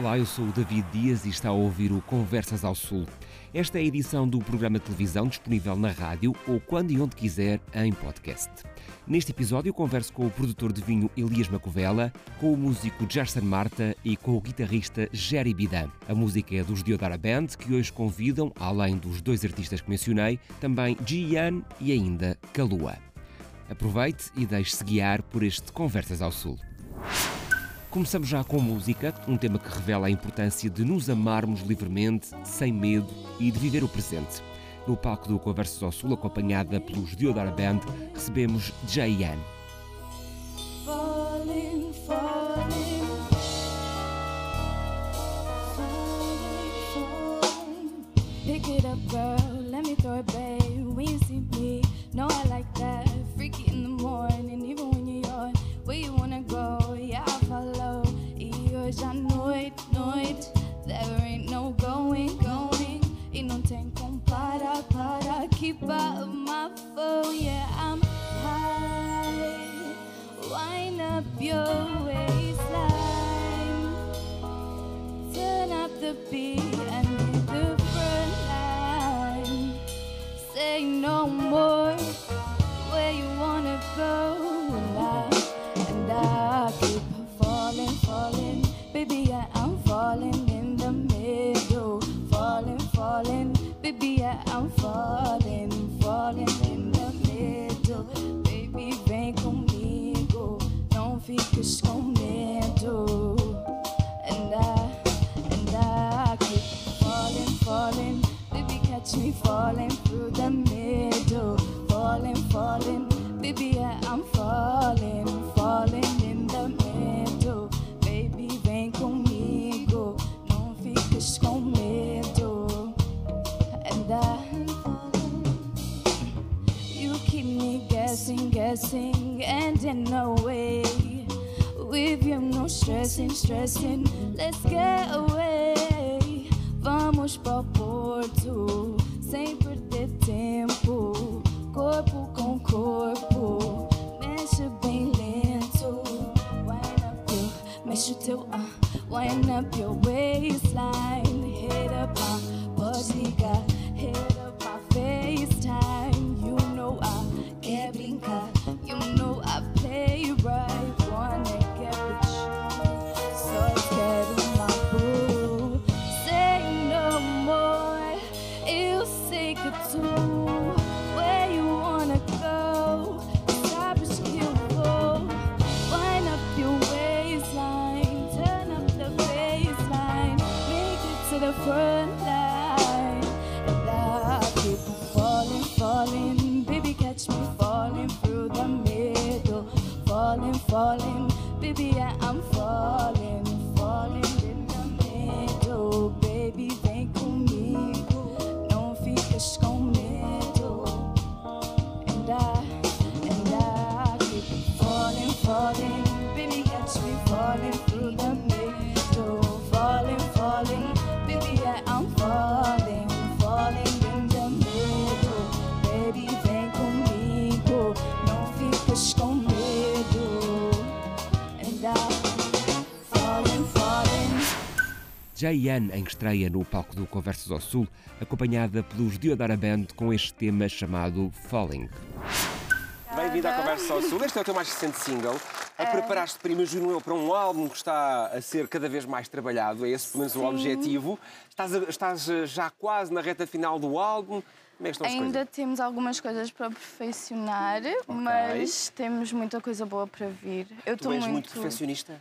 Olá, eu sou o David Dias e está a ouvir o Conversas ao Sul. Esta é a edição do programa de televisão disponível na rádio ou quando e onde quiser em podcast. Neste episódio converso com o produtor de vinho Elias Macovela, com o músico Gerson Marta e com o guitarrista Jerry Bidan. A música é dos Diodara Band, que hoje convidam, além dos dois artistas que mencionei, também Ji-Yan e ainda Kalua. Aproveite e deixe-se guiar por este Conversas ao Sul. Começamos já com música, um tema que revela a importância de nos amarmos livremente, sem medo e de viver o presente. No palco do Conversas ao Sul, acompanhada pelos Diodara Band, recebemos Jayan. Falling, Pick it up, girl, let me throw it back when you see me. No, I like that. Guessing, and in a way. With you, no stressing, stressing. Let's get away. Vamos pro porto, sem perder tempo. Corpo com corpo, mexe bem lento. Wind up your, mexe teu, uh, wind up your waistline. Hit up yeah. Jayan em estreia no palco do Conversas ao Sul, acompanhada pelos Diodara Band com este tema chamado Falling. Bem-vindo à Conversa ao Sul. Este é o teu mais recente single. A preparaste para, imagino eu, para um álbum que está a ser cada vez mais trabalhado. É esse, pelo menos, o objetivo. Estás, estás eh, já quase na reta final do álbum. Como é que estão as Ainda coisas? temos algumas coisas para perfeccionar, mas temos muita coisa boa para vir. Eu Tu estou és muito. muito perfeccionista?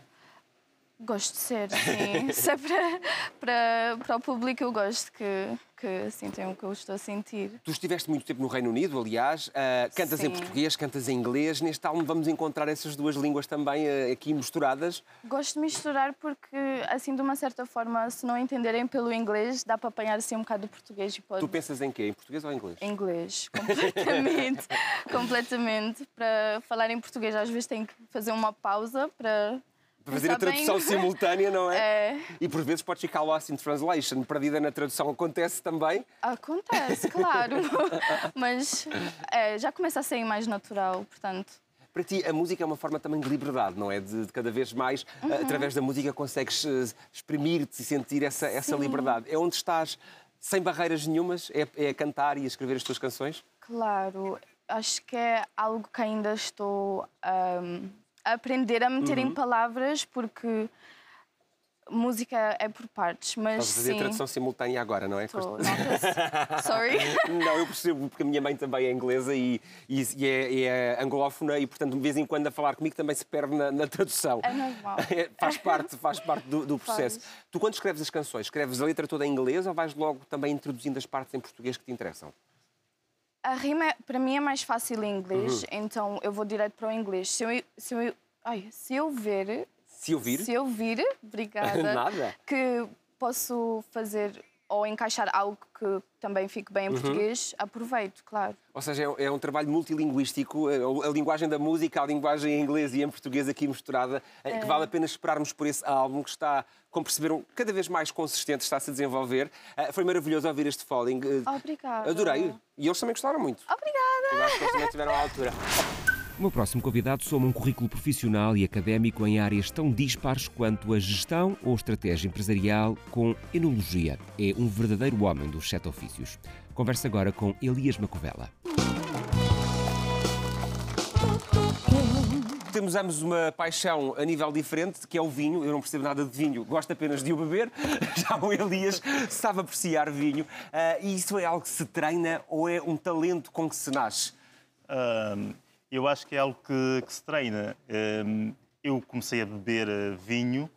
Gosto de ser, sim. Se é para, para, para o público, eu gosto que, que sintam o que eu estou a sentir. Tu estiveste muito tempo no Reino Unido, aliás. Ah, cantas em Sim. português, cantas em inglês. Neste álbum vamos encontrar essas duas línguas também ah, aqui misturadas. Gosto de misturar porque, assim, de uma certa forma, se não entenderem pelo inglês, dá para apanhar assim um bocado do português e pode. Tu pensas em quê? Em português ou em inglês? Inglês, completamente, completamente. Para falar em português, às vezes tenho que fazer uma pausa para. Para fazer a pensar bem. tradução simultânea, não é? É. E por vezes pode ficar lost in translation, perdida na tradução. Acontece também. Acontece, claro. Mas é, já começa a ser mais natural, portanto. Para ti, a música é uma forma também de liberdade, não é? De, de cada vez mais, uhum. através da música, consegues uh, exprimir-te e sentir essa, essa liberdade. É onde estás sem barreiras nenhumas? É, é a cantar e a escrever as tuas canções? Claro, acho que é algo que ainda estou um, a aprender a meter uhum. em palavras, porque música é por partes, mas Estás a fazer sim. tradução simultânea agora, não é? Tô, Sorry. não, eu percebo, porque a minha mãe também é inglesa e, e, e, é, é, anglófona e, portanto, de vez em quando a falar comigo também se perde na, na tradução. É normal. É, faz parte, faz parte do, do processo. Faz. Tu, quando escreves as canções, escreves a letra toda em inglês ou vais logo também introduzindo as partes em português que te interessam? A rima, para mim, é mais fácil em inglês, uhum. então eu vou direto para o inglês. Se eu, se eu, ai, se eu ver se eu vir? Se eu vir, obrigada. Nada. Que posso fazer ou encaixar algo que também fique bem em uhum. português, aproveito, claro. Ou seja, é, é um trabalho multilinguístico, a, a, linguagem da música, a linguagem em inglês e em português aqui misturada, é. que vale a pena esperarmos por esse álbum que está, como perceberam, cada vez mais consistente, está-se a desenvolver. Uh, foi maravilhoso ouvir este Falling. Obrigada. Adorei. E eles também gostaram muito. Obrigada. Eu acho que eles também estiveram à altura. O meu próximo convidado soma um currículo profissional e académico em áreas tão dispares quanto a gestão ou estratégia empresarial com enologia. É um verdadeiro homem dos sete ofícios. Conversa agora com Elias Macovela. temos ambos uma paixão a nível diferente, que é o vinho. Eu não percebo nada de vinho, gosto apenas de o beber. Já o Elias sabe apreciar vinho. Uh, e isso é algo que se treina ou é um talento com que se nasce? Um eu acho que é algo que, que se treina. Hum, eu comecei a beber eh, vinho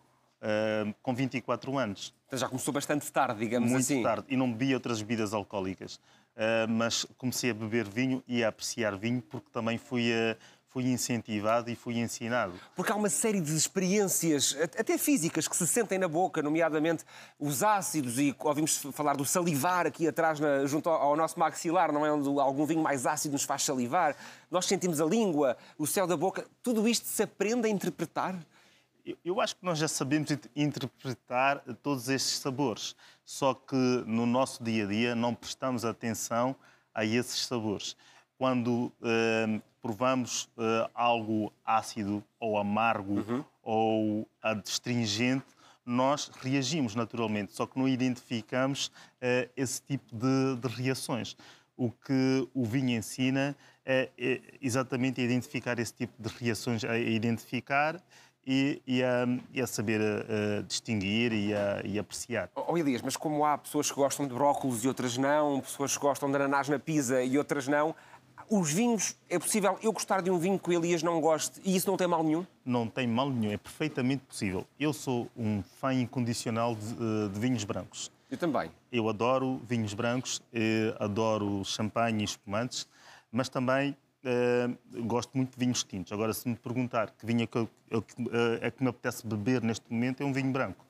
hum, com 24 anos. Então já começou bastante tarde, digamos Muito assim. Muito tarde. E não bebia outras bebidas alcoólicas. Hum, mas comecei a beber vinho e a apreciar vinho porque também fui a fui incentivado e fui ensinado. Porque há uma série de experiências, até físicas, que se sentem na boca, nomeadamente os ácidos, e ouvimos falar do salivar aqui atrás, na, junto ao nosso maxilar, não é? Onde algum vinho mais ácido nos faz salivar. Nós sentimos a língua, o céu da boca. Tudo isto se aprende a interpretar? Eu acho que nós já sabemos interpretar todos estes sabores, só que no nosso dia a dia não prestamos atenção a esses sabores. Quando uh, provamos uh, algo ácido ou amargo uhum. ou adstringente, nós reagimos naturalmente, só que não identificamos uh, esse tipo de, de, reações. O que o vinho ensina é, é exatamente a identificar esse tipo de reações, a identificar e, e, a, e, a, saber a, distinguir e a, e apreciar. Oh, Elias, mas como há pessoas que gostam de brócolos e outras não, pessoas que gostam de ananás na pizza e outras não, os vinhos, é possível eu gostar de um vinho que o Elias não goste e isso não tem mal nenhum? Não tem mal nenhum, é perfeitamente possível. Eu sou um fã incondicional de, eh, de vinhos brancos. Eu também. Eu adoro vinhos brancos, eh, adoro champanhe e espumantes, mas também eh, gosto muito de vinhos tintos. Agora, se me perguntar que vinho é que, eu, é que me apetece beber neste momento, é um vinho branco.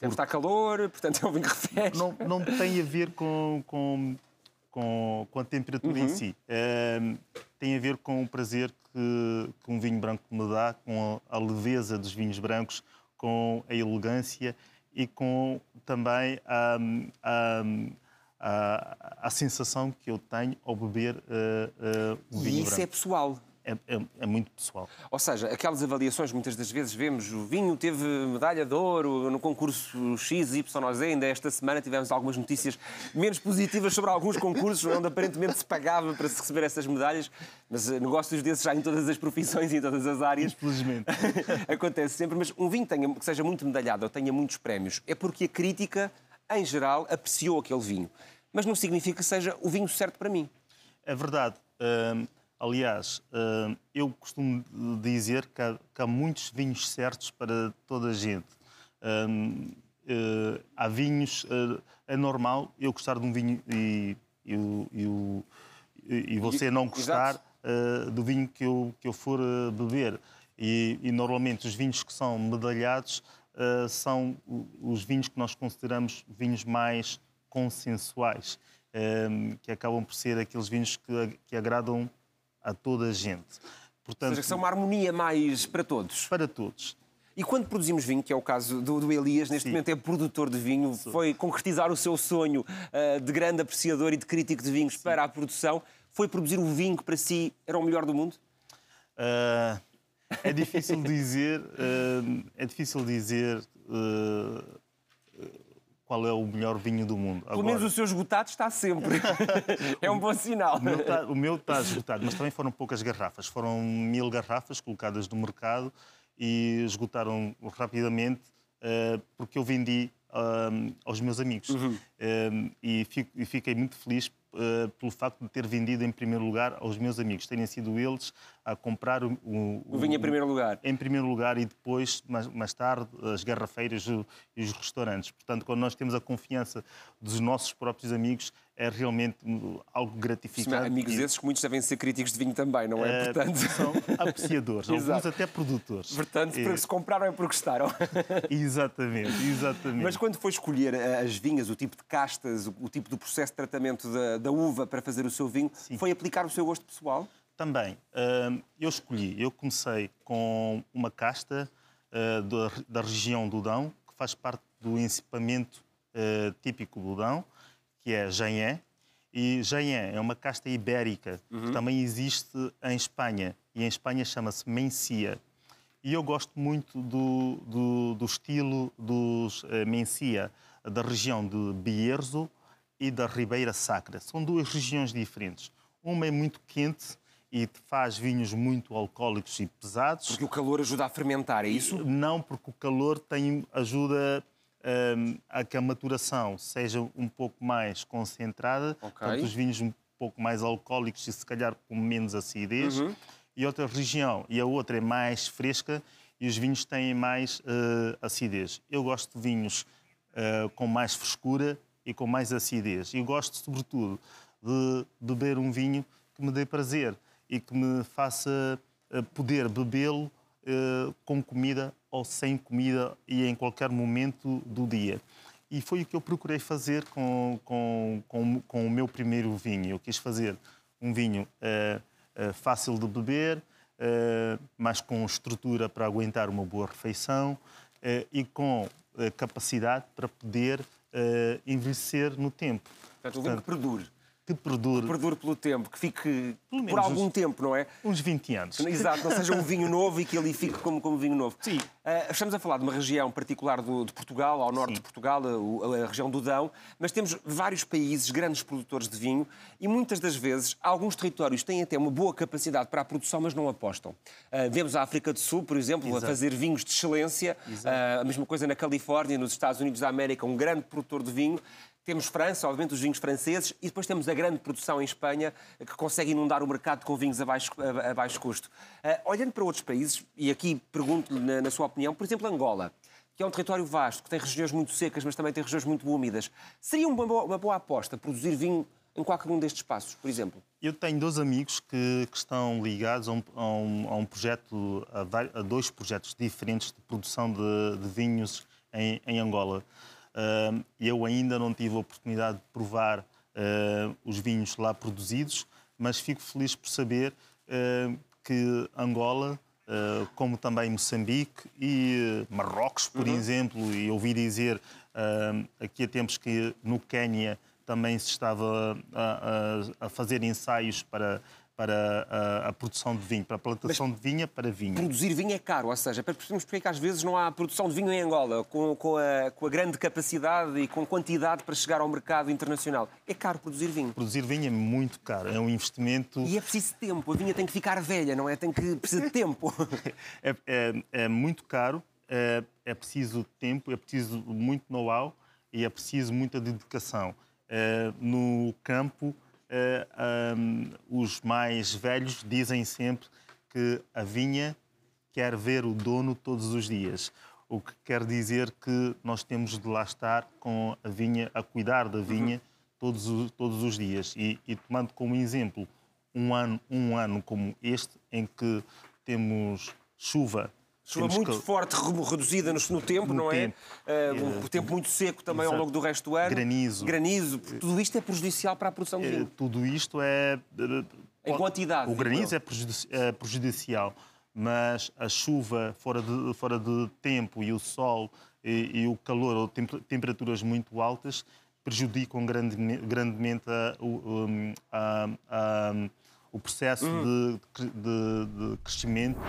Deve estar calor, portanto é um vinho que refresca. Não, não tem a ver com, com com, com a temperatura uhum. em si. Uh, tem a ver com o prazer que, que, um vinho branco me dá, com a, a, leveza dos vinhos brancos, com a elegância e com também a, a, a, a sensação que eu tenho ao beber uh, uh, o vinho branco. E isso é pessoal é, é, é, muito pessoal. Ou seja, aquelas avaliações, muitas das vezes vemos o vinho teve medalha de ouro no concurso X, Y, Z. Ainda esta semana tivemos algumas notícias menos positivas sobre alguns concursos onde aparentemente se pagava para se receber essas medalhas, mas eh, negócios desses já em todas as profissões e em todas as áreas. Infelizmente. Acontece sempre, mas um vinho tenha, que seja muito medalhado ou tenha muitos prémios é porque a crítica, em geral, apreciou aquele vinho. Mas não significa que seja o vinho certo para mim. É verdade. Hum Aliás, eh, eu costumo dizer que há, que há muitos vinhos certos para toda a gente. Eh, eh, há vinhos, é normal eu gostar de um vinho e, e, e, e você não gostar do vinho que eu, que eu for beber. E, e, normalmente os vinhos que são medalhados uh, são os vinhos que nós consideramos vinhos mais consensuais, uh, que acabam por ser aqueles vinhos que, que agradam a toda a gente. Portanto, Ou seja, que são uma harmonia mais para todos. Para todos. E quando produzimos vinho, que é o caso do, do Elias, neste Sim. momento é produtor de vinho, Sim. foi concretizar o seu sonho uh, de grande apreciador e de crítico de vinhos Sim. para a produção. Foi produzir o vinho que para si era o melhor do mundo? Uh, é difícil dizer, uh, é difícil dizer qual é o melhor vinho do mundo. Pelo menos o seu esgotado está sempre. é um bom sinal. O meu, está, esgotado, mas também foram poucas garrafas. Foram mil garrafas colocadas no mercado e esgotaram rapidamente uh, porque eu vendi uh, aos meus amigos. Uhum. Uh, e, fico, e, fiquei muito feliz uh, pelo facto de ter vendido em primeiro lugar aos meus amigos, terem sido eles a comprar o, o, o vinho em primeiro lugar. Em primeiro lugar e depois, mais, mais tarde, as garrafeiras e os restaurantes. Portanto, quando nós temos a confiança dos nossos próprios amigos, é realmente algo gratificante. Amigos esses que muitos devem ser críticos de vinho também, não é? é Portanto... São apreciadores, alguns até produtores. Portanto, porque se compraram é porque gostaram. exatamente, exatamente. Mas quando foi escolher eh, as vinhas, o tipo de castas, o tipo de processo de tratamento da, da uva para fazer o seu vinho, Sim. foi aplicar o seu gosto pessoal? Também. Eu escolhi, eu comecei com uma casta da região do Dão, que faz parte do encipamento típico do Dão, que é Jaén. E Jaén é uma casta ibérica uhum. que também existe em Espanha. E em Espanha chama-se Mencia. E eu gosto muito do, do, do estilo dos uh, Mencia, da região de Bierzo e da Ribeira Sacra. São duas regiões diferentes. Uma é muito quente e faz vinhos muito alcoólicos e pesados. Porque o calor ajuda a fermentar, é isso? Não, porque o calor tem, ajuda um, a que a maturação seja um pouco mais concentrada, okay. portanto, os vinhos um pouco mais alcoólicos e se calhar com menos acidez. Uhum. E outra região, e a outra é mais fresca e os vinhos têm mais uh, acidez. Eu gosto de vinhos uh, com mais frescura e com mais acidez. E gosto, sobretudo, de beber um vinho que me dê prazer e que me faça uh, poder bebê-lo com comida ou sem comida e em qualquer momento do dia. E foi o que eu procurei fazer com, com, com, com o meu primeiro vinho. Eu quis fazer um vinho uh, uh, fácil de beber, mas com estrutura para aguentar uma boa refeição e com capacidade para poder envelhecer no tempo. Portanto, o vinho que perdure que perdure. Que perdure pelo tempo, que fique por algum uns, tempo, não é? Uns 20 anos. Exato, não seja um vinho novo e que ali fique como, como vinho novo. Sim. Uh, estamos a falar de uma região particular do, de Portugal, ao norte Sim. de Portugal, a, a, região do Dão, mas temos vários países, grandes produtores de vinho, e muitas das vezes alguns territórios têm até uma boa capacidade para a produção, mas não apostam. Uh, vemos a África do Sul, por exemplo, Exato. a fazer vinhos de excelência, uh, a mesma coisa na Califórnia, nos Estados Unidos da América, um grande produtor de vinho. Temos França, obviamente, os vinhos franceses, e depois temos a grande produção em Espanha, que consegue inundar o mercado com vinhos a baixo, a, baixo custo. Uh, olhando para outros países, e aqui pergunto-lhe, na, na, sua opinião, por exemplo, Angola, que é um território vasto, que tem regiões muito secas, mas também tem regiões muito úmidas, seria uma boa, uma boa aposta produzir vinho em qualquer um destes espaços, por exemplo? Eu tenho dois amigos que, que estão ligados a um, a um, a um projeto, a, a, dois projetos diferentes de produção de, de vinhos em, em Angola. Uh, eu ainda não tive a oportunidade de provar uh, os vinhos lá produzidos, mas fico feliz por saber uh, que Angola, como também Moçambique e Marrocos, por uhum. exemplo, e ouvi dizer aqui há tempos que no Quênia também se estava a, a, a fazer ensaios para para a, a, produção de vinho, para a plantação Mas de vinha para vinho. Produzir vinho é caro, ou seja, percebemos porque é que às vezes não há produção de vinho em Angola, com, com, a, com a grande capacidade e com quantidade para chegar ao mercado internacional. É caro produzir vinho. Produzir vinho é muito caro, é um investimento... E é preciso tempo, a vinha tem que ficar velha, não é? Tem que precisa de tempo. é, é, é, muito caro, é, é preciso tempo, é preciso muito know-how e é preciso muita dedicação. É, no campo um, os mais velhos dizem sempre que a vinha quer ver o dono todos os dias. O que quer dizer que nós temos de lá estar com a vinha, a cuidar da vinha todos, os, todos os dias. E, e tomando como exemplo um ano, um ano como este, em que temos chuva Chuva muito que... forte, reduzida no, tempo, no não é? tempo. é? Uh, um tempo muito seco também Exato. ao longo do resto do ano. Granizo. Granizo. Tudo isto é prejudicial para a produção de vinho. Tudo isto é. Em quantidade. O granizo é, é prejudicial, mas a chuva fora de, fora de tempo e o sol e, e o calor ou temperaturas muito altas prejudicam grandemente a, a, a, o processo de, de, de crescimento.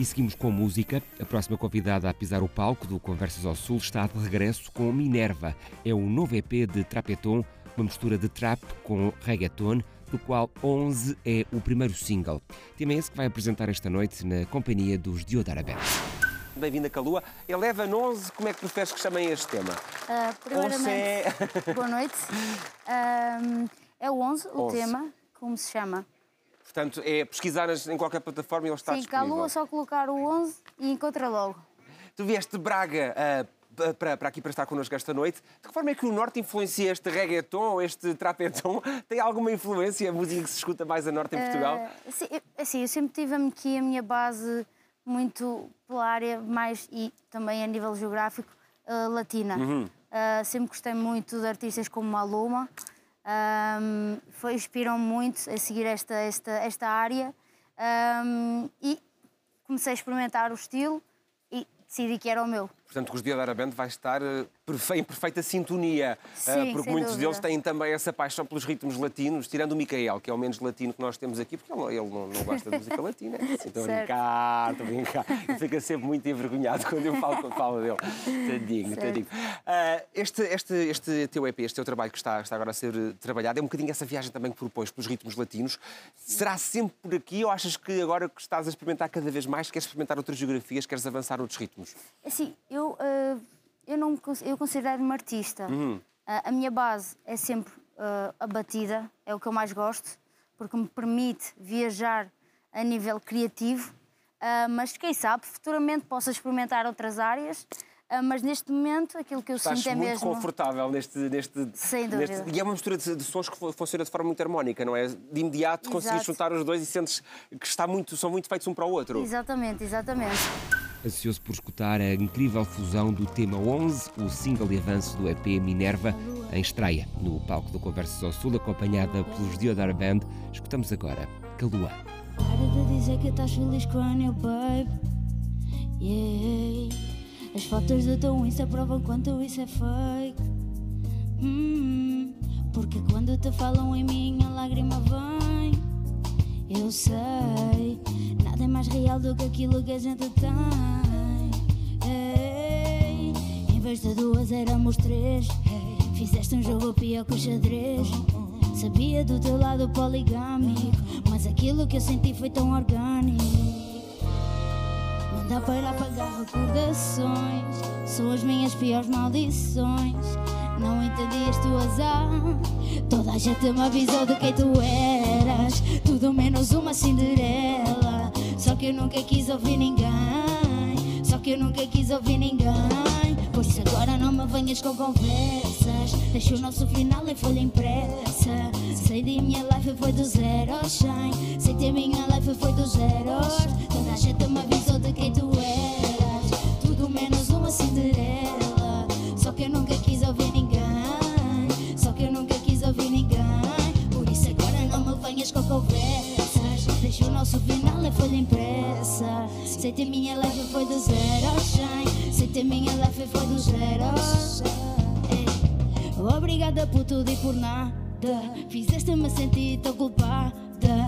E seguimos com música. A próxima convidada a pisar o palco do Conversas ao Sul está de regresso com Minerva. É o novo EP de Trapeton, uma mistura de trap com reggaeton, do qual 11 é o primeiro single. Tema esse que vai apresentar esta noite na companhia dos Diodara Band. Bem-vinda, Calua. Eleva 11, como é que preferes que chamem este tema? Uh, primeiramente, boa noite. Uh, é o 11, o 11. tema, como se chama? Portanto, é pesquisar em qualquer plataforma e ele está Sim, disponível. Calua, só colocar o 11 e encontra logo. Tu vieste de Braga pa- para, para aqui para estar connosco esta noite. De que forma é que o Norte influencia este reggaeton ou este trapeton? Tem alguma influência a música que se escuta mais a Norte em Portugal? Uh, sim, eu, assim, eu sempre tive aqui a minha base muito pela área mais e também a nível geográfico uh, latina. Uhum. Uh, sempre gostei muito de artistas como Maluma. Um, foi, muito a seguir esta, esta, esta área Um, e comecei a experimentar o estilo e decidi que era o meu. Portanto, os Diodara Band vai estar eh, em perfeita sintonia, Sim, eh, porque sem muitos dúvida. deles têm também essa paixão pelos ritmos latinos, tirando o Micael, que é o menos latino que nós temos aqui, porque ele, ele não, não gosta de música latina. Estou a brincar, estou a brincar. Ele fica sempre muito envergonhado quando eu falo, quando falo dele. Tadinho, Certo. tadinho. Ah, este, este, este teu EP, este teu trabalho que está, está agora a ser trabalhado, é um bocadinho essa viagem também que propões pelos ritmos latinos. Será sempre por aqui ou achas que agora que estás a experimentar cada vez mais, queres experimentar outras geografias, queres avançar outros ritmos? Assim, eu, eu não me cons- eu considero-me artista. Ah, a minha base é sempre ah, a batida, é o que eu mais gosto, porque me permite viajar a nível criativo. Ah, mas quem sabe, futuramente possa experimentar outras áreas. Ah, mas neste momento, aquilo que eu Estás sinto é muito mesmo. confortável neste, neste, Sem dúvida. neste- E é uma mistura de, de sons que fu- funciona de forma muito harmónica, não é? De imediato Exato. juntar os dois e sentes que está muito, são muito feitos um para o outro. Exatamente, exatamente. Ansioso por escutar a incrível fusão do tema 11, o single e avanço do EP Minerva, em estreia no palco do Conversas ao Sul, acompanhada pelos Diodara Band. Escutamos agora Calua. Para de dizer que estás feliz com a new babe. Yeah. As fotos do teu Insta provam quanto isso é fake. Hum, porque quando te falam em mim, a lágrima vem. Eu sei, nada é mais real do que aquilo que a gente tem. Ei, em vez de duas, éramos três. Fizeste um jogo pior que o xadrez. Sabia do teu lado poligâmico, mas aquilo que eu senti foi tão orgânico. Não dá para apagar recordações, são as minhas piores maldições. Não entendi as tuas toda a gente me avisou de quem tu eras. Tudo menos uma Cinderela. Só que eu nunca quis ouvir ninguém, só que eu nunca quis ouvir ninguém. Por isso agora não me venhas com conversas. Deixa o nosso final em folha impressa. Sei de minha life foi do zero ao 100. Sei de minha life foi do zero aos. Toda a gente me avisou de quem tu eras. Tudo menos uma Cinderela. Só que eu nunca quis ouvir ninguém. Só que eu nunca quis ouvir ninguém. Por isso agora não me venhas com conversas. O nosso final em folha impressa. Que a minha life foi do zero ao 100. Sei que a minha life foi do zero 100. Obrigada por tudo e por nada. Fizeste-me sentir tão culpada.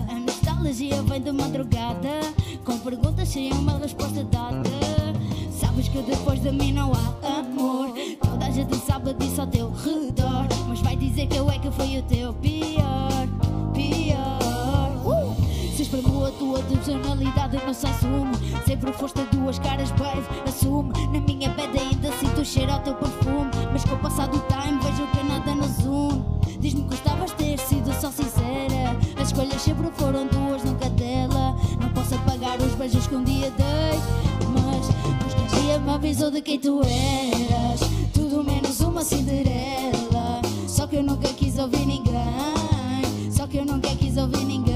A nostalgia vem de madrugada. Com perguntas sem uma resposta dada. Sabes que depois de mim não há amor. Toda a gente sabe disso ao teu redor. Mas vai dizer que eu é que fui o teu. Pior. Espremo a tua personalidade não se assume. Sempre foste duas caras, babe, assume. Na minha bed ainda sinto o cheiro ao teu perfume. Mas com o passar do time vejo que nada nos une Diz-me que gostavas de ter sido só sincera. As escolhas sempre foram duas, nunca dela. Não posso apagar os beijos que um dia dei. Mas, que dia me avisou de quem tu eras. Tudo menos uma Cinderela. Só que eu nunca quis ouvir ninguém. Só que eu nunca quis ouvir ninguém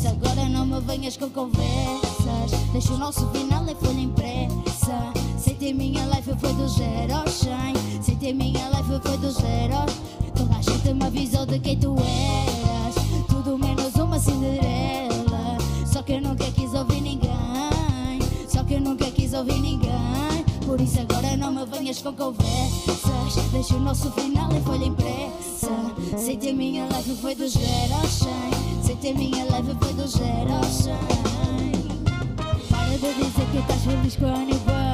isso agora não me venhas com conversas. Deixa o nosso final em folha impressa. Sei a minha life foi do zero ao 100 Sei a minha life foi do zero Toda a gente me avisou de quem tu eras. Tudo menos uma Cinderela. Só que eu nunca quis ouvir ninguém. Só que eu nunca quis ouvir ninguém. Por isso agora não me venhas com conversas. Deixa o nosso final em folha impressa. Sei a minha life foi do zero ao 100 A minha leve, foi do zero ao cem. Para de dizer que estás feliz com o Boy.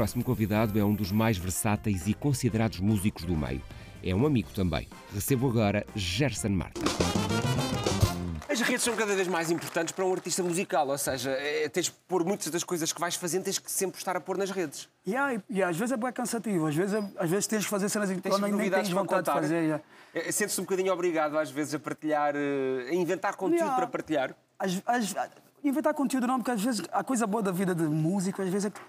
Próximo convidado é um dos mais versáteis e considerados músicos do meio. É um amigo também. Recebo agora Gerson Marta. As redes são cada vez mais importantes para um artista musical, ou seja, é, tens de pôr muitas das coisas que vais fazendo, tens que sempre estar a pôr nas redes. Yeah, e, e às vezes é bem cansativo, às vezes, é- às vezes tens que fazer cenas que Tens tu nem, tens vontade de fazer. yeah. É, Sentes-te um bocadinho obrigado, às vezes, a partilhar, eh, a inventar conteúdo Yeah. para partilhar. Às- às- inventar conteúdo não, porque às vezes a coisa boa da vida de músico, às vezes é que,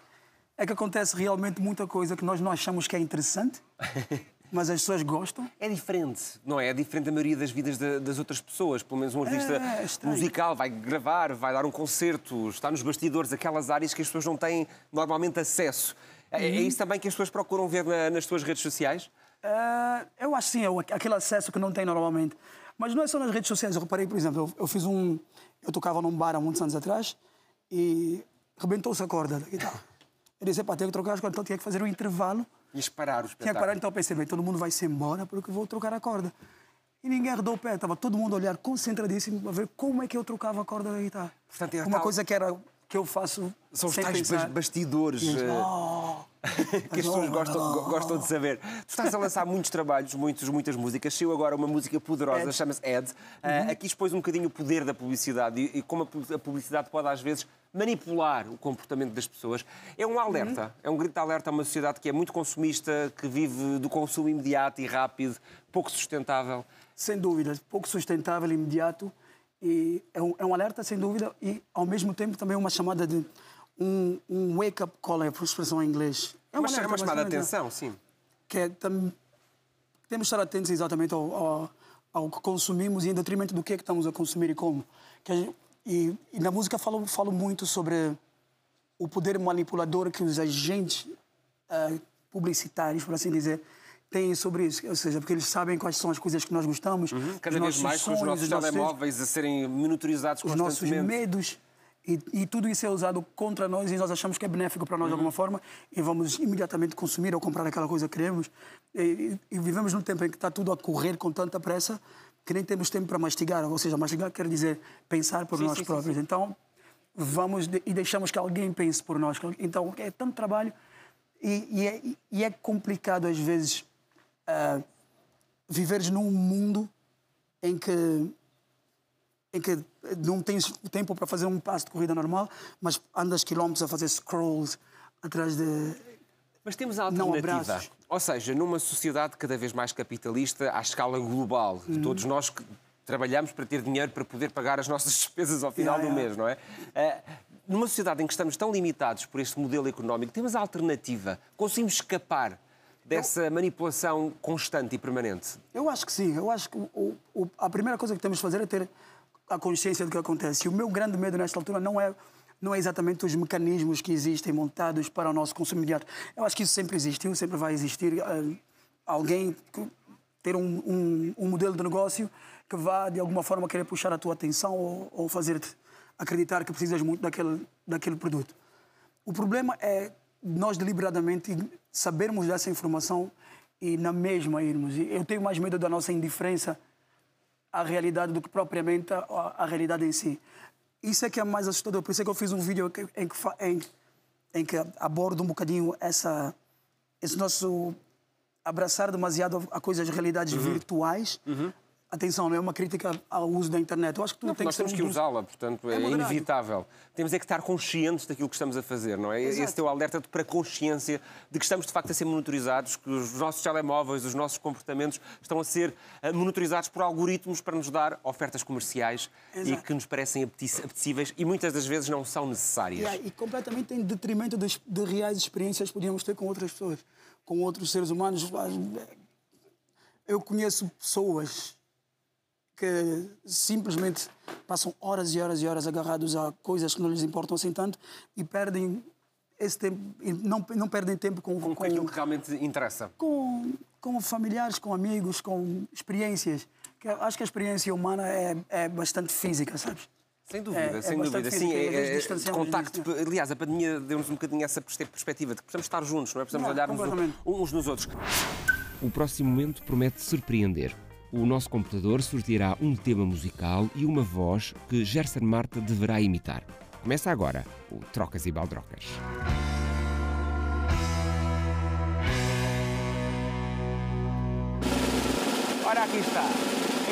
é que acontece realmente muita coisa que nós não achamos que é interessante, mas as pessoas gostam. É diferente, não é? É diferente da maioria das vidas da- das outras pessoas. Pelo menos um artista É, é musical vai gravar, vai dar um concerto, está nos bastidores, aquelas áreas que as pessoas não têm normalmente acesso. É, é Uhum. isso também que as pessoas procuram ver na- nas tuas redes sociais? É, eu acho sim, é aquele acesso que não tem normalmente. Mas não é só nas redes sociais. Eu reparei, por exemplo, eu, eu fiz um. Eu tocava num bar há muitos anos atrás e rebentou-se a corda da guitarra. Eu disse, pá, tenho que trocar as cordas, então tinha que fazer um intervalo. E esperar o Tinha que parar, então eu pensei, bem, todo mundo vai se embora porque vou trocar a corda. E ninguém arredou o pé, estava todo mundo a olhar concentradíssimo para ver como é que eu trocava a corda da guitarra. Portanto, é Uma tal- coisa que, era, que eu faço São os tais pensar. bas- bastidores. E eh, "Oh". que as pessoas gostam, go- gostam de saber. Tu estás a lançar muitos trabalhos, muitos, muitas músicas. Saiu agora uma música poderosa, chama-se Ed. Ah, aqui expôs um bocadinho o poder da publicidade e, e como a pu- a publicidade pode, às vezes, manipular o comportamento das pessoas. É um alerta, é um grito de alerta a uma sociedade que é muito consumista, que vive do consumo imediato e rápido, pouco sustentável. Sem dúvida, pouco sustentável, imediato. E é um, é um alerta, sem dúvida, e ao mesmo tempo também uma chamada de um, um wake-up call, é a expressão em inglês. É um Mas é alerta, uma chamada de atenção, sim. Que é, tam, temos de estar atentos exatamente ao, ao, ao que consumimos e em detrimento do que é que estamos a consumir e como. Que e, e na música falo, falo muito sobre o poder manipulador que os agentes ah, publicitários, por assim dizer, têm sobre isso. Ou seja, porque eles sabem quais são as coisas que nós gostamos, Uhum. Cada os vez nossos mais com os sonhos, nossos os nossos telemóveis a serem monitorizados os nossos constantemente. medos. E, e tudo isso é usado contra nós e nós achamos que é benéfico para nós de alguma forma e vamos imediatamente consumir ou comprar aquela coisa que queremos. E, e- vivemos num tempo em que está tudo a correr com tanta pressa que nem temos tempo para mastigar. Ou seja, mastigar quer dizer pensar por Sim, nós sim, sim, próprios. Então, vamos de- e deixamos que alguém pense por nós. Então, é tanto trabalho e, e é, e é complicado às vezes ah, viveres num mundo em que em que não tens tempo para fazer um passo de corrida normal, mas andas quilómetros a fazer scrolls atrás de. Mas temos a Não alternativa. Ou seja, numa sociedade cada vez mais capitalista, à escala global, Uhum. todos nós que trabalhamos para ter dinheiro para poder pagar as nossas despesas ao final Yeah, do yeah. mês, não é? Eh, numa sociedade em que estamos tão limitados por este modelo económico, temos a alternativa. Conseguimos escapar dessa manipulação constante e permanente. Eu acho que sim. Eu acho que o- o- a primeira coisa que temos de fazer é ter a consciência do que acontece. E o meu grande medo nesta altura não é não é exatamente os mecanismos que existem montados para o nosso consumo imediato. Eu acho que isso sempre existiu, sempre vai existir. Ah, alguém que- ter um, um, um modelo de negócio que vá, de alguma forma, querer puxar a tua atenção ou, ou fazer-te acreditar que precisas muito daquele, daquele produto. O problema é nós deliberadamente sabermos dessa informação e na mesma irmos. Eu tenho mais medo da nossa indiferença à realidade do que propriamente à, realidade em si. Isso é que é mais assustador. Por isso é que eu fiz um vídeo em que, em, em que abordo um bocadinho essa, esse nosso abraçar demasiado a coisas, realidades virtuais. Atenção, não é uma crítica ao uso da internet. Eu acho que tudo Não, tem nós que temos que usá-la, portanto, é, É inevitável. Temos é que estar conscientes daquilo que estamos a fazer, não é? Exato. Esse teu alerta para a consciência de que estamos de facto a ser monitorizados, que os nossos telemóveis, os nossos comportamentos estão a ser eh, monitorizados por algoritmos para nos dar ofertas comerciais e Exato. que nos parecem apetecíveis e muitas das vezes não são necessárias. Yeah, e completamente em detrimento das, de reais experiências que podíamos ter com outras pessoas, com outros seres humanos. Eu conheço pessoas que simplesmente passam horas e horas e horas agarrados a coisas que não lhes importam assim tanto e perdem esse tempo, e não, não perdem tempo com, Com aquilo que realmente interessa. com, com familiares, com amigos, com experiências. Que acho que a experiência humana é, é bastante física, sabes? Sem dúvida, É- é sem bastante dúvida. Sim, é, é, contacto. disso, Aliás, a pandemia deu-nos um bocadinho essa pers- perspectiva de que precisamos estar juntos, não é? Precisamos Não, olharmos um- uns nos outros. O próximo momento promete surpreender. O nosso computador sorteará um tema musical e uma voz que Gerson Marta deverá imitar. Começa agora o Trocas e Baldrocas. Ora, aqui está.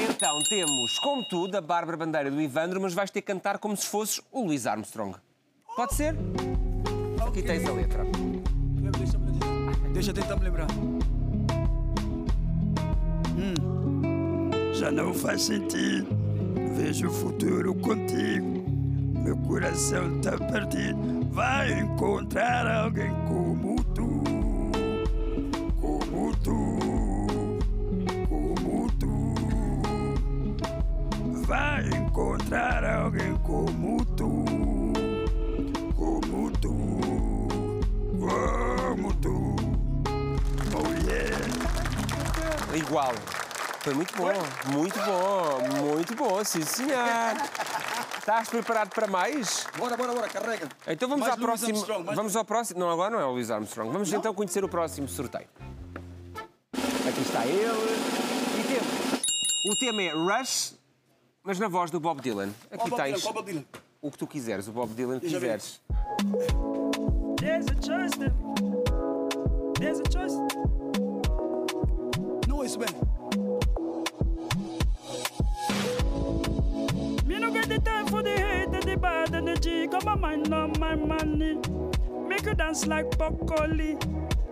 Então temos, como tudo, a Bárbara Bandeira do Ivandro, mas vais ter que cantar como se fosses o Louis Armstrong. Pode ser? Aqui tens a letra. Deixa eu tentar me lembrar. Já não faz sentido. Vejo o futuro contigo. Meu coração tá perdido. Vai encontrar alguém como tu. Como tu. Como tu. Vai encontrar alguém como tu. Como tu. Como tu. Oh yeah. Igual. Foi muito bom, muito bom, muito bom, sim senhor. Estás preparado para mais? Bora, bora, bora, carrega. Então vamos Mais ao Louis próximo. Armstrong, mais- Vamos ao próximo. Não, agora não é o Louis Armstrong. Vamos então conhecer o próximo sorteio. Aqui está ele. E temos. O tema é Rush, mas na voz do Bob Dylan. Aqui tens o que tu quiseres, o Bob Dylan que quiseres. There's a choice there. There's a choice. Não ouço bem. The time for the hate and the bad energy. Got my mind on my money. Make you dance like broccoli.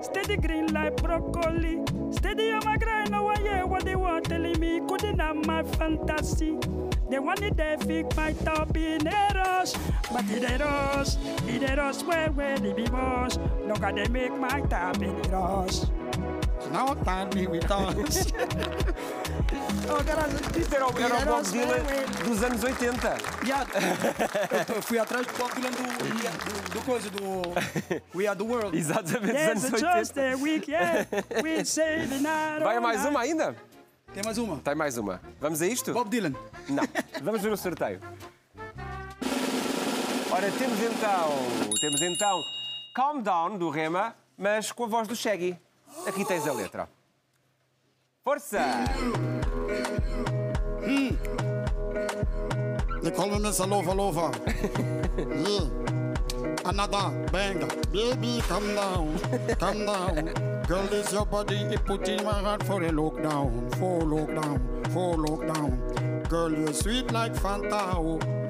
Steady green like broccoli. Steady on my grind, oh, now I hear what they want telling me. Couldn't have my fantasy. They want it there, fix my top in a rush. But in a rush, in a rush, where, where they be boss. Look at they make my top in a rush. Now time me with us. era o, Bob Dylan dos anos 80. Yeah. eu, fui atrás do Bob Dylan do, do, do coisa, do We Are The World. Exatamente, dos anos choice 80. there, week, yeah. We say the night. Vai mais uma ainda? Tem mais uma. Tem mais uma. Vamos a isto? Bob Dylan. Não. Vamos ver o sorteio. Ora, temos então. Temos então Calm Down do Rema, mas com a voz do Shaggy. Aqui tens a letra. Força! Hmm. They call me Mr. Lover Lover. yeah. Hmm. Another banger. Baby, come down, come down. Girl, this your body, it put in my heart for a lockdown, for lockdown, for lockdown. Girl, you're sweet like Fanta,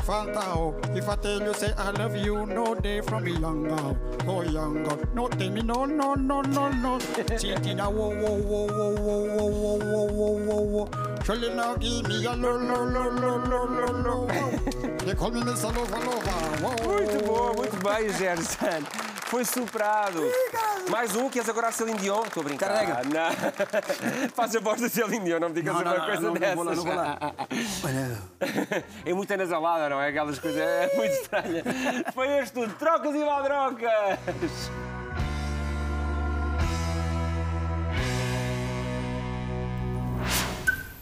Fanta. oh. If I tell you, say I love you, no day from me younger, oh younger. No, tell me no, no, no, no, no. Cheating, ah, whoa, whoa, whoa, whoa, whoa, whoa, whoa, whoa, whoa, whoa. Surely now give me a low, low, low, low, low, low, low. They call me Mr. Lover Lover. Whoa. Muito bom, muito bem, Gerson. Foi superado. Mais um, queres agora a Celine Dion? Estou a brincar. Carrega. Não. Faz a voz da Celine Dion, não me digas Não, uma não, não, coisa não, não dessas. vou lá, não vou lá. É muito anasalada, não é? Aquelas coisas. É muito estranha. Foi este tudo. Trocas e madrocas.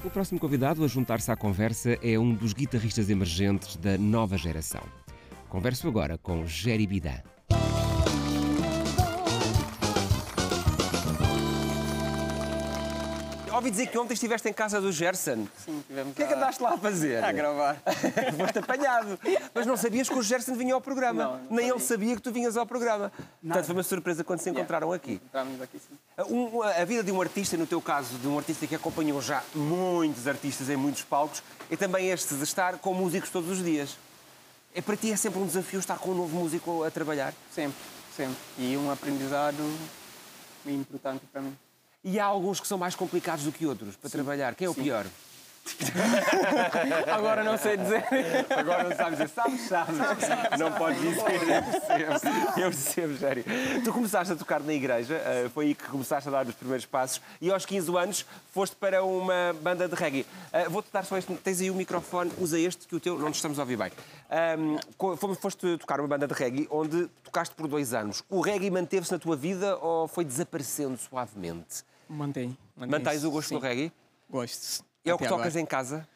O próximo convidado a juntar-se à conversa é um dos guitarristas emergentes da nova geração. Converso agora com Jerry Bidan. Ouvi dizer que ontem estiveste em casa do Gerson. Sim, tivemos O que é que andaste lá a fazer? a gravar. Foste apanhado. Mas não sabias que o Gerson vinha ao programa. Não, não Nem ele sabia. que tu vinhas ao programa. Portanto, foi uma surpresa quando se encontraram aqui. Entramos aqui sim. Um- a vida de um artista, no teu caso, de um artista que acompanhou já muitos artistas em muitos palcos, é também este de estar com músicos todos os dias. É para ti é sempre um desafio estar com um novo músico a trabalhar. Sempre, sempre. E um aprendizado muito importante para mim. E há alguns que são mais complicados do que outros para trabalhar. Quem é o Sim. pior? Agora não sei dizer. Agora não sabes dizer, sabes, sabes. Não podes dizer, eu percebo. Eu percebo, Jério. Tu começaste a tocar na igreja, eh, foi aí que começaste a dar os primeiros passos e aos 15 anos foste para uma banda de reggae. Eh, Vou-te dar só este. Tens aí o microfone, usa este que o teu não nos estamos a ouvir bem. Fomos- Foste tocar uma banda de reggae onde tocaste por dois anos. O reggae manteve-se na tua vida ou foi desaparecendo suavemente? Mantém. Mantens o gosto sim. do reggae? Gosto. É o que tocas agora. em casa?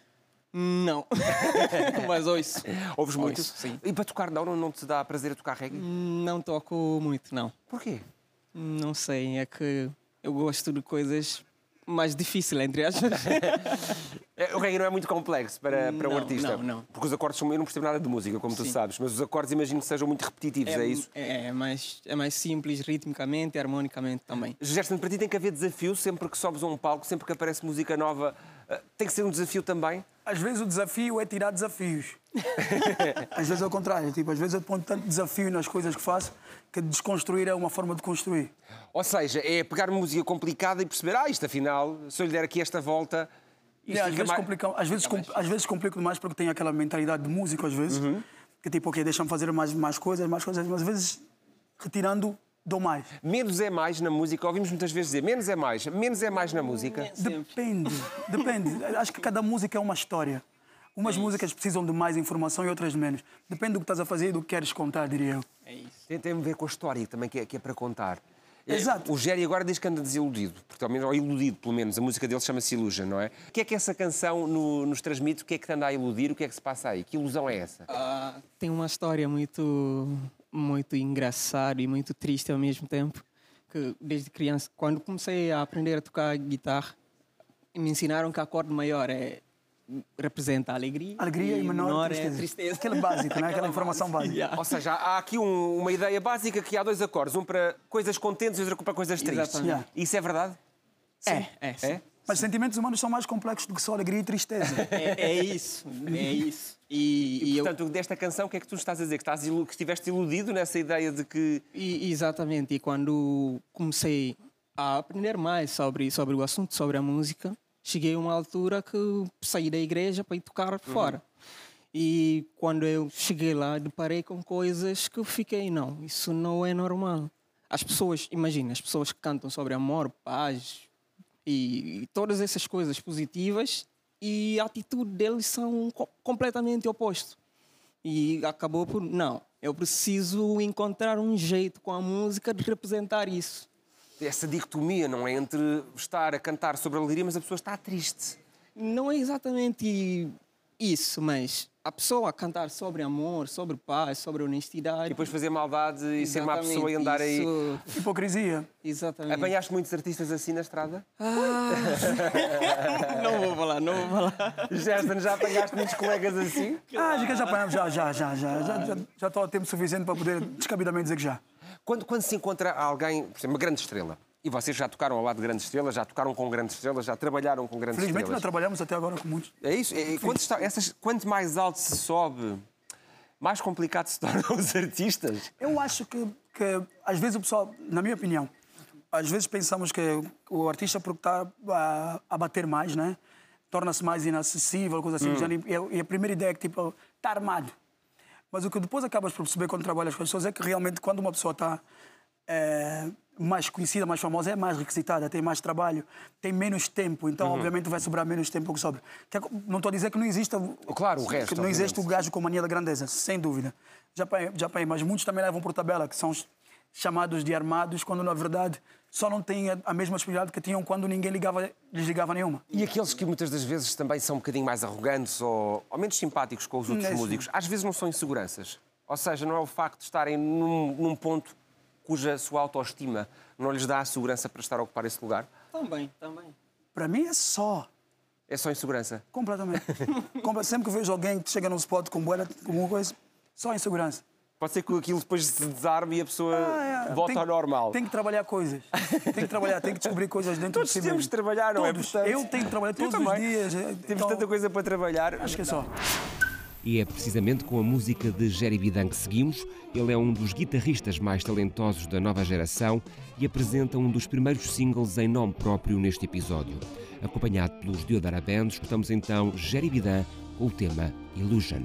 Não. Mas ouço. Ouves muito? Ouço, sim. E para tocar não, não, não te dá prazer a tocar reggae? Não toco muito, não. Porquê? Não sei, é que eu gosto de coisas mais difíceis, entre aspas. É, O reggae não é muito complexo para, para um Não, artista. não, não. Porque os acordes são. Eu não percebo nada de música, como tu Sim. sabes, mas os acordes imagino que sejam muito repetitivos, é, isso? É, é mais, é mais simples ritmicamente e harmonicamente também. Gerson, para ti tem que haver desafio sempre que sobes a um palco, sempre que aparece música nova. eh, Tem que ser um desafio também? Às vezes o desafio é tirar desafios. às vezes é o contrário. Tipo, às vezes eu ponho tanto desafio nas coisas que faço que desconstruir é uma forma de construir. Ou seja, é pegar música complicada e perceber, ah, isto afinal, se eu lhe der aqui esta volta. É, às, vezes mais- complica, às, vezes, com- às vezes complico demais porque tenho aquela mentalidade de músico, às vezes, Uhum. que tipo, ok, deixa-me fazer mais, mais coisas, mais coisas, mas às vezes retirando, dou mais. Menos é mais na música. Ouvimos muitas vezes dizer menos é mais, menos é mais na música. Depende, depende. Acho que cada música é uma história. Umas músicas precisam de mais informação e outras de menos. Depende do que estás a fazer e do que queres contar, diria eu. É isso. Tem, tem a ver com a história também, que é, que é para contar. É, Exato. O Jerry agora diz que anda desiludido, porque, ao menos, ou iludido, pelo menos. A música dele chama-se Illusion, não é? O que é que essa canção no- nos transmite? O que é que te anda a iludir? O que é que se passa aí? Que ilusão é essa? Ah, tem uma história muito, muito engraçada e muito triste ao mesmo tempo. Que desde criança, quando comecei a aprender a tocar guitarra, me ensinaram que acorde maior é representa a alegria, Alegria e menor, tristeza. é tristeza. Aquele básico, né? Aquela informação básica. Yeah. Ou seja, há aqui um- uma ideia básica que há dois acordes, um para coisas contentes e outro para coisas tristes. Yeah. Isso é verdade? É, é, sim. É? Mas sentimentos humanos são mais complexos do que só alegria e tristeza. É, é isso, é isso. E, e eu- Portanto, desta canção, o que é que tu estás a dizer? Que, estás ilu- que estiveste iludido nessa ideia de que. E- exatamente. E quando comecei a aprender mais sobre, sobre o assunto, sobre a música, cheguei a uma altura que saí da igreja para ir tocar fora. E quando eu cheguei lá, deparei com coisas que eu fiquei, não, isso não é normal. As pessoas, imagina, as pessoas que cantam sobre amor, paz e, e todas essas coisas positivas e a atitude deles são co- completamente oposto. E acabou por, não, eu preciso encontrar um jeito com a música de representar isso. Essa dicotomia, não é? Entre estar a cantar sobre a alegria, mas a pessoa está triste. Não é exatamente isso, mas a pessoa cantar sobre amor, sobre paz, sobre honestidade. E depois fazer maldade e ser má pessoa e andar aí. isso- Hipocrisia. Exatamente. Apanhaste muitos artistas assim na estrada? não vou falar, não vou falar. Gerson, já apanhaste muitos colegas assim? Ah, já, já, apanhamos, já, já, já, já, já, já, já estou a tempo suficiente para poder descabidamente dizer que já. Quando, quando se encontra alguém, por exemplo, uma grande estrela, e vocês já tocaram ao lado de grandes estrelas, já tocaram com grandes estrelas, já trabalharam com grandes Felizmente não estrelas. trabalhamos até agora com muitos. É isso? É, é, quando está- essas, quanto mais alto se sobe, mais complicado se tornam os artistas. Eu acho que, que às vezes o pessoal, na minha opinião, às vezes pensamos que o artista, porque está a, a bater mais, né? torna-se mais inacessível, coisa assim. Hum. a- e a primeira ideia é que tipo, está armado. Mas o que depois acabas por perceber quando trabalhas com as pessoas é que realmente quando uma pessoa está eh, mais conhecida, mais famosa, é mais requisitada, tem mais trabalho, tem menos tempo, então Uhum. obviamente vai sobrar menos tempo que sobra. É não estou a dizer que não exista Claro, o resto, que não existe o gajo com mania da grandeza, sem dúvida. Já pai, já mas muitos também levam por tabela, que são os chamados de armados, quando na verdade só não têm a, mesma possibilidade que tinham quando ninguém ligava, lhes ligava nenhuma. E aqueles que muitas das vezes também são um bocadinho mais arrogantes ou, ou menos simpáticos com os outros É músicos, às vezes não são inseguranças. Ou seja, não é o facto de estarem num, num ponto cuja sua autoestima não lhes dá a segurança para estar a ocupar esse lugar. Também, também. Para mim é só. É só insegurança. Completamente. Sempre que vejo alguém que chega num spot com boela, com alguma coisa, só insegurança. Pode ser que aquilo depois se desarme e a pessoa Ah, é. volta Tem- ao normal. Tem que trabalhar coisas. Tem que trabalhar, tem que descobrir coisas dentro Todos de si temos mesmo. de trabalhar, não é? Todos. Portanto, Eu tenho que trabalhar todos os dias. Temos Então, tanta coisa para trabalhar. Acho que é só. E é precisamente com a música de Jerry Bidan que seguimos. Ele é um dos guitarristas mais talentosos da nova geração e apresenta um dos primeiros singles em nome próprio neste episódio. Acompanhado pelos Diodara Band, escutamos então Jerry Bidan com o tema Illusion.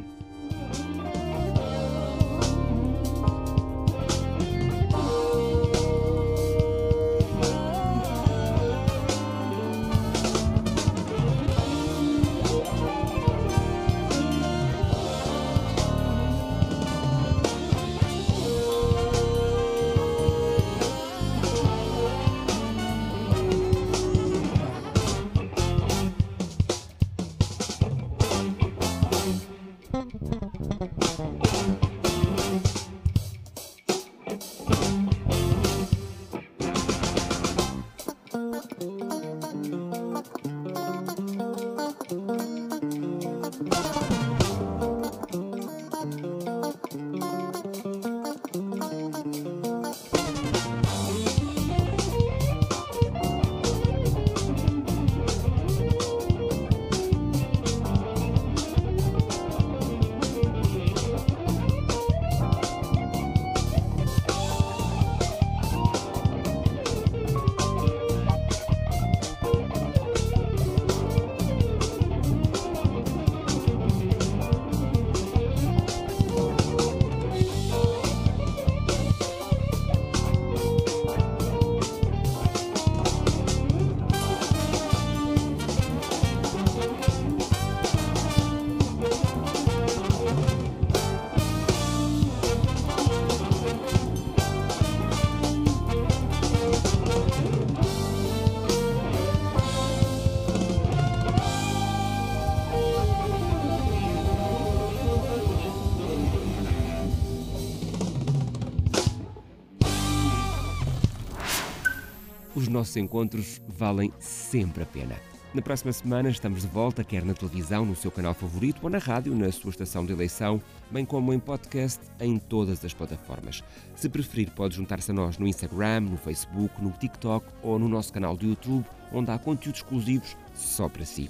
Nossos encontros valem sempre a pena. Na próxima semana estamos de volta, quer na televisão, no seu canal favorito, ou na rádio, na sua estação de eleição, bem como em podcast em todas as plataformas. Se preferir, pode juntar-se a nós no Instagram, no Facebook, no TikTok ou no nosso canal do YouTube, onde há conteúdos exclusivos só para si.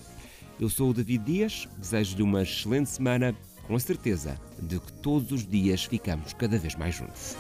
Eu sou o David Dias, desejo-lhe uma excelente semana, com a certeza de que todos os dias ficamos cada vez mais juntos.